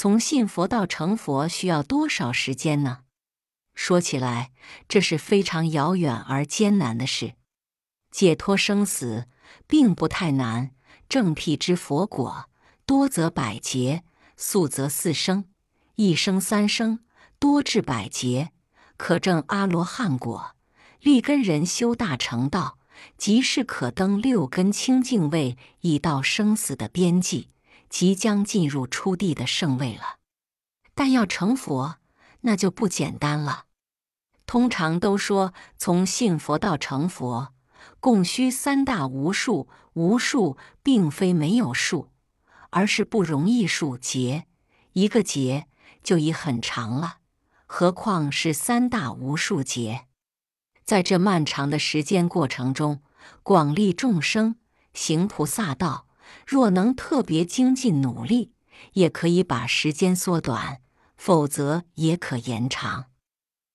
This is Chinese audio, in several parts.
从信佛到成佛需要多少时间呢？说起来，这是非常遥远而艰难的事。解脱生死并不太难，正辟之佛果，多则百劫，速则四生，一生三生，多至百劫，可证阿罗汉果。立根人修大成道，即是可登六根清净位，已到生死的边际。即将进入初地的圣位了，但要成佛，那就不简单了。通常都说，从信佛到成佛，共需三大无数。无数并非没有数，而是不容易数劫。一个劫就已很长了，何况是三大无数劫？在这漫长的时间过程中，广利众生，行菩萨道。若能特别精进努力，也可以把时间缩短；否则也可延长。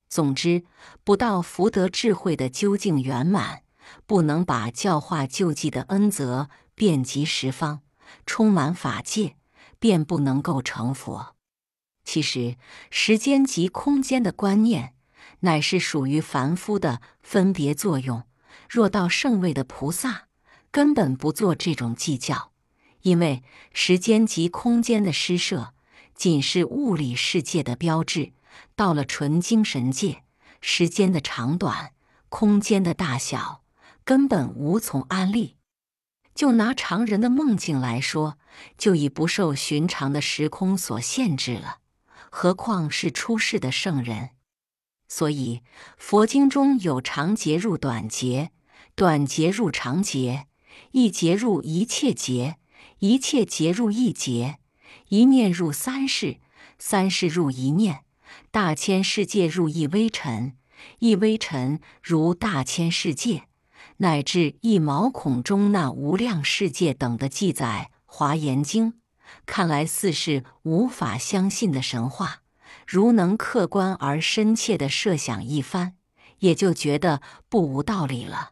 总之，不到福德智慧的究竟圆满，不能把教化救济的恩泽遍及十方，充满法界，便不能够成佛。其实，时间及空间的观念，乃是属于凡夫的分别作用。若到圣位的菩萨，根本不做这种计较，因为时间及空间的施设仅是物理世界的标志。到了纯精神界，时间的长短、空间的大小根本无从安立。就拿常人的梦境来说，就已不受寻常的时空所限制了，何况是出世的圣人？所以佛经中有长劫入短劫，短劫入长劫。一劫入一切劫，一切劫入一劫，一念入三世，三世入一念，大千世界入一微尘，一微尘如大千世界，乃至一毛孔中那无量世界等的记载，《华严经》看来似是无法相信的神话。如能客观而深切的设想一番，也就觉得不无道理了。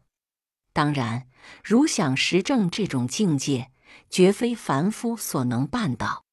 当然。如想实证这种境界，绝非凡夫所能办到。